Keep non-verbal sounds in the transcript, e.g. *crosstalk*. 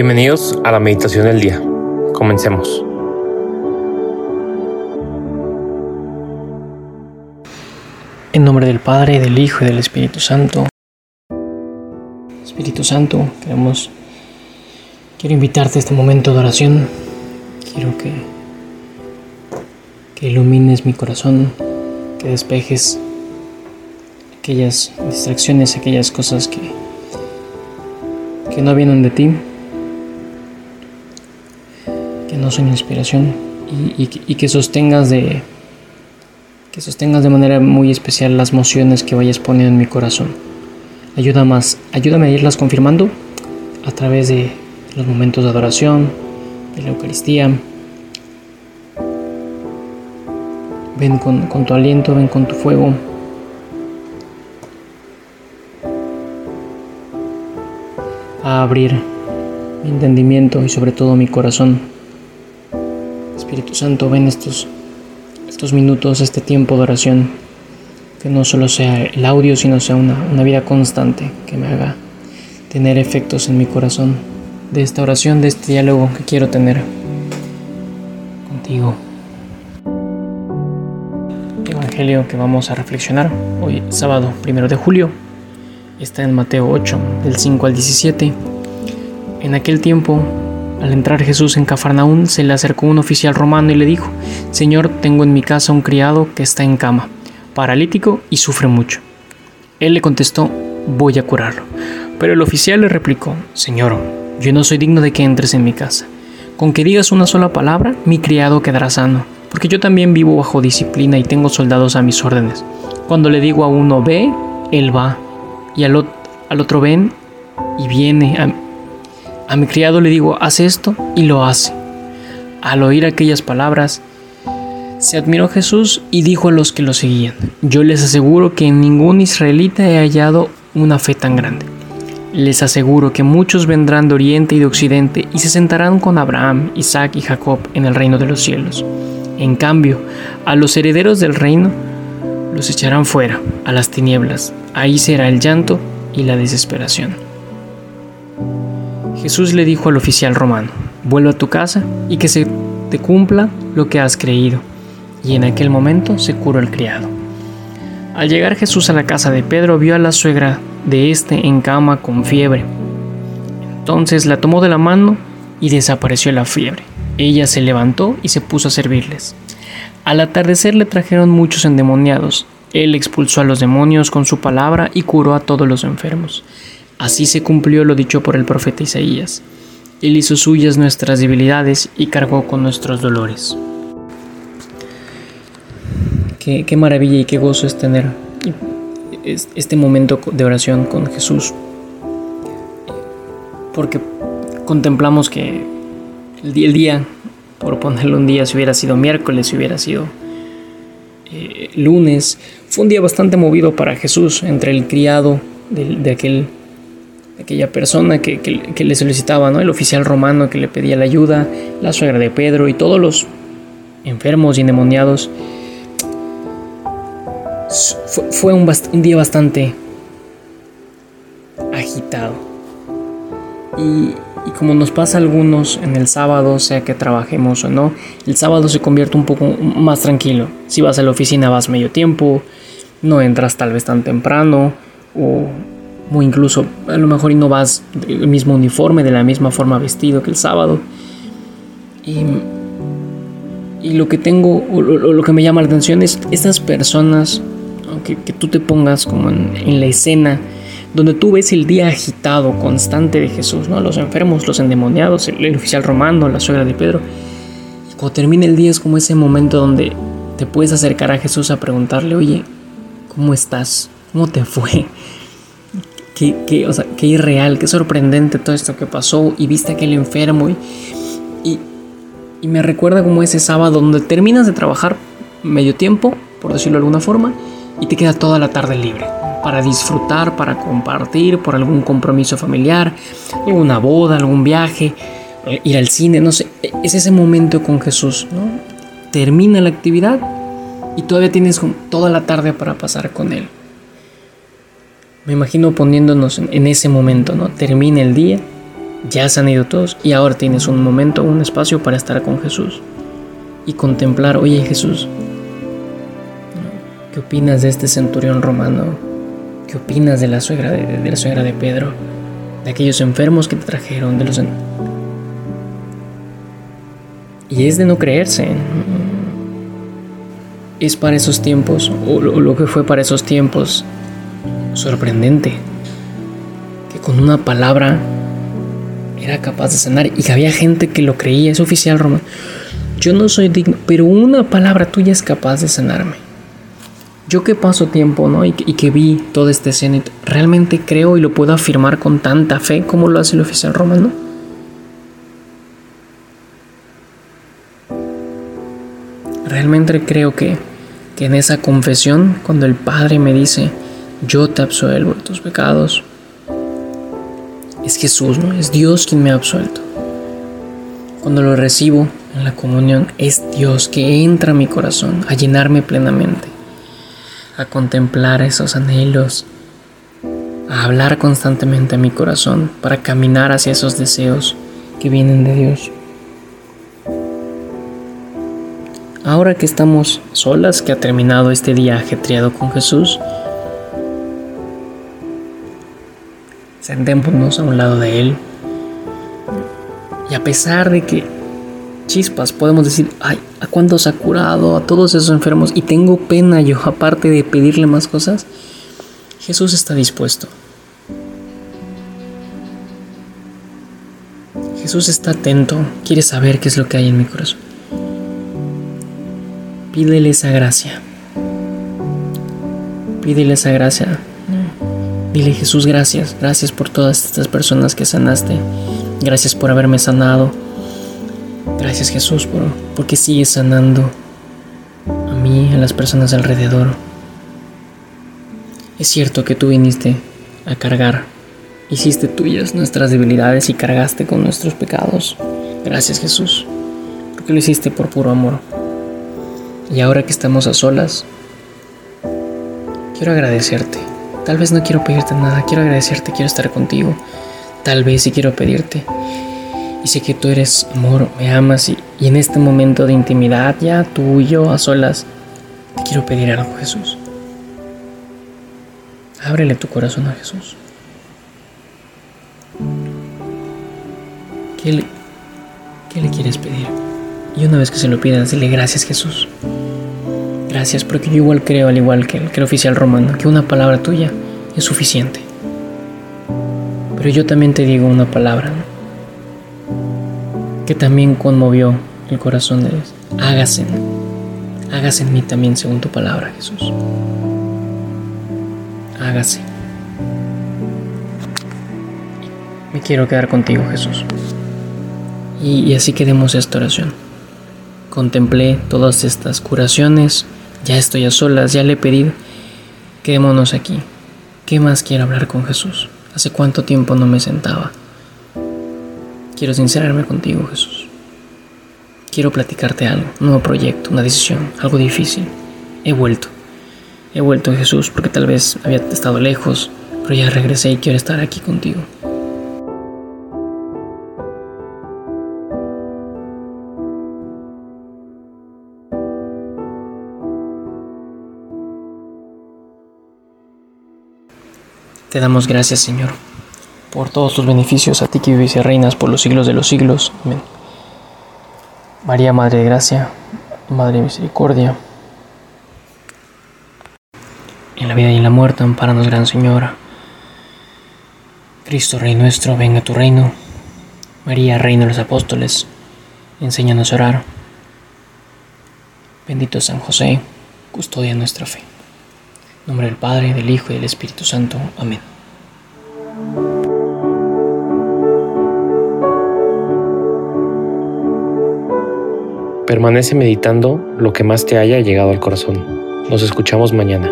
Bienvenidos a la meditación del día. Comencemos. En nombre del Padre, del Hijo y del Espíritu Santo. Espíritu Santo, queremos quiero invitarte a este momento de oración. Quiero que que ilumines mi corazón, que despejes aquellas distracciones, aquellas cosas que que no vienen de ti no son inspiración y, que sostengas de que sostengas de manera muy especial las mociones que vayas poniendo en mi corazón. Ayuda más, ayúdame a irlas confirmando a través de los momentos de adoración, de la Eucaristía. Ven con, con tu aliento, ven con tu fuego. A abrir mi entendimiento y sobre todo mi corazón Espíritu Santo, ven estos, estos minutos, este tiempo de oración, que no solo sea el audio, sino sea una, una vida constante, que me haga tener efectos en mi corazón de esta oración, de este diálogo que quiero tener contigo. El Evangelio que vamos a reflexionar hoy, sábado primero de julio, está en Mateo 8, del 5 al 17. En aquel tiempo al entrar Jesús en Cafarnaún, se le acercó un oficial romano y le dijo, Señor, tengo en mi casa un criado que está en cama, paralítico y sufre mucho. Él le contestó, voy a curarlo. Pero el oficial le replicó, Señor, yo no soy digno de que entres en mi casa. Con que digas una sola palabra, mi criado quedará sano, porque yo también vivo bajo disciplina y tengo soldados a mis órdenes. Cuando le digo a uno ve, él va, y al, otro ven y viene. A mi criado le digo, haz esto y lo hace. Al oír aquellas palabras, se admiró Jesús y dijo a los que lo seguían, yo les aseguro que en ningún israelita he hallado una fe tan grande. Les aseguro que muchos vendrán de oriente y de occidente y se sentarán con Abraham, Isaac y Jacob en el reino de los cielos. En cambio, a los herederos del reino los echarán fuera, a las tinieblas. Ahí será el llanto y la desesperación. Jesús le dijo al oficial romano, vuelve a tu casa y que se te cumpla lo que has creído. Y en aquel momento se curó el criado. Al llegar Jesús a la casa de Pedro vio a la suegra de éste en cama con fiebre. Entonces la tomó de la mano y desapareció la fiebre. Ella se levantó y se puso a servirles. Al atardecer le trajeron muchos endemoniados. Él expulsó a los demonios con su palabra y curó a todos los enfermos. Así se cumplió lo dicho por el profeta Isaías. Él hizo suyas nuestras debilidades y cargó con nuestros dolores. Qué, maravilla y qué gozo es tener este momento de oración con Jesús. Porque contemplamos que el día, por ponerlo un día, si hubiera sido miércoles, si hubiera sido eh, lunes, fue un día bastante movido para Jesús entre el criado de aquel aquella persona que, le solicitaba, ¿no? El oficial romano que le pedía la ayuda, la suegra de Pedro y todos los enfermos y endemoniados. Fue, un, día bastante agitado. Y, y, como nos pasa a algunos en el sábado, sea que trabajemos o no, el sábado se convierte un poco más tranquilo. Si vas a la oficina vas medio tiempo, no entras tal vez tan temprano o o incluso a lo mejor y no vas el mismo uniforme, de la misma forma vestido que el sábado. Y, y lo que tengo, o lo, que me llama la atención es estas personas, que, que, tú te pongas como en, la escena, donde tú ves el día agitado, constante de Jesús, ¿no? los enfermos, los endemoniados, el, el oficial romano, la suegra de Pedro. Y cuando termina el día es como ese momento donde te puedes acercar a Jesús a preguntarle, oye, ¿cómo estás? ¿Cómo te fue? Qué, o sea, qué irreal, qué sorprendente todo esto que pasó y viste a aquel enfermo y, y, y, me recuerda como ese sábado donde terminas de trabajar medio tiempo, por decirlo de alguna forma, y te queda toda la tarde libre para disfrutar, para compartir, por algún compromiso familiar, alguna boda, algún viaje, eh, ir al cine, no sé, es ese momento con Jesús, ¿no? Termina la actividad y todavía tienes toda la tarde para pasar con Él. Me imagino poniéndonos en ese momento, ¿no? Termina el día ya se han ido todos y ahora tienes un momento, un espacio para estar con Jesús y contemplar, oye Jesús, ¿qué opinas de este centurión romano? ¿Qué opinas de la suegra de, la suegra de Pedro? De aquellos enfermos que te trajeron, de los... Y es de no creerse. Es para esos tiempos, o lo que fue para esos tiempos, sorprendente. Que con una palabra era capaz de sanar y que había gente que lo creía, es oficial romano. Yo no soy digno, pero una palabra tuya es capaz de sanarme. Yo que paso tiempo, ¿no? Y, que vi toda esta escena, realmente creo y lo puedo afirmar con tanta fe como lo hace el oficial romano. Realmente creo que, que en esa confesión, cuando el Padre me dice, yo te absuelvo de tus pecados, es Jesús, ¿no? Es Dios quien me ha absuelto. Cuando lo recibo en la comunión, es Dios que entra a mi corazón a llenarme plenamente, a contemplar esos anhelos, a hablar constantemente a mi corazón para caminar hacia esos deseos que vienen de Dios. Ahora que estamos solas, que ha terminado este día ajetreado con Jesús, sentémonos a un lado de Él. Y a pesar de que chispas podemos decir, ay, ¿a cuántos ha curado? A todos esos enfermos. Y tengo pena yo, *laughs* aparte de pedirle más cosas. Jesús está dispuesto. Jesús está atento, quiere saber qué es lo que hay en mi corazón. Pídele esa gracia. Pídele esa gracia Dile Jesús, gracias, gracias por todas estas personas que sanaste. Gracias por haberme sanado. Gracias Jesús por porque sigues sanando a mí, a las personas alrededor. Es cierto que tú viniste a cargar, hiciste tuyas nuestras debilidades y cargaste con nuestros pecados. Gracias Jesús, porque lo hiciste por puro amor. Y ahora que estamos a solas, quiero agradecerte Tal vez no quiero pedirte nada, quiero agradecerte, quiero estar contigo. Tal vez sí quiero pedirte. Y sé que tú eres amor, me amas y, en este momento de intimidad, ya tú y yo a solas, te quiero pedir algo, Jesús. Ábrele tu corazón a Jesús. ¿Qué le, ¿Qué le quieres pedir? Y una vez que se lo pidas, dile gracias, Jesús. Gracias, porque yo igual creo, al igual que el, oficial romano, que una palabra tuya es suficiente. Pero yo también te digo una palabra que también conmovió el corazón de Dios. Hágase, hágase en mí también según tu palabra, Jesús. Hágase. Me quiero quedar contigo, Jesús. Y, y así quedemos esta oración. Contemplé todas estas curaciones ya estoy a solas, ya le he pedido. Quedémonos aquí. ¿Qué más quiero hablar con Jesús? ¿Hace cuánto tiempo no me sentaba? Quiero sincerarme contigo, Jesús. Quiero platicarte algo, un nuevo proyecto, una decisión, algo difícil. He vuelto. He vuelto, Jesús, porque tal vez había estado lejos, pero ya regresé y quiero estar aquí contigo. Te damos gracias, Señor, por todos tus beneficios, a ti que vives y reinas por los siglos de los siglos. Amén. María, Madre de Gracia, Madre de Misericordia, en la vida y en la muerte, amparanos, Gran Señora. Cristo, Rey nuestro, venga a tu reino. María, Reina de los Apóstoles, enséñanos a orar. Bendito San José, custodia nuestra fe nombre del Padre, del Hijo y del Espíritu Santo. Amén. Permanece meditando lo que más te haya llegado al corazón. Nos escuchamos mañana.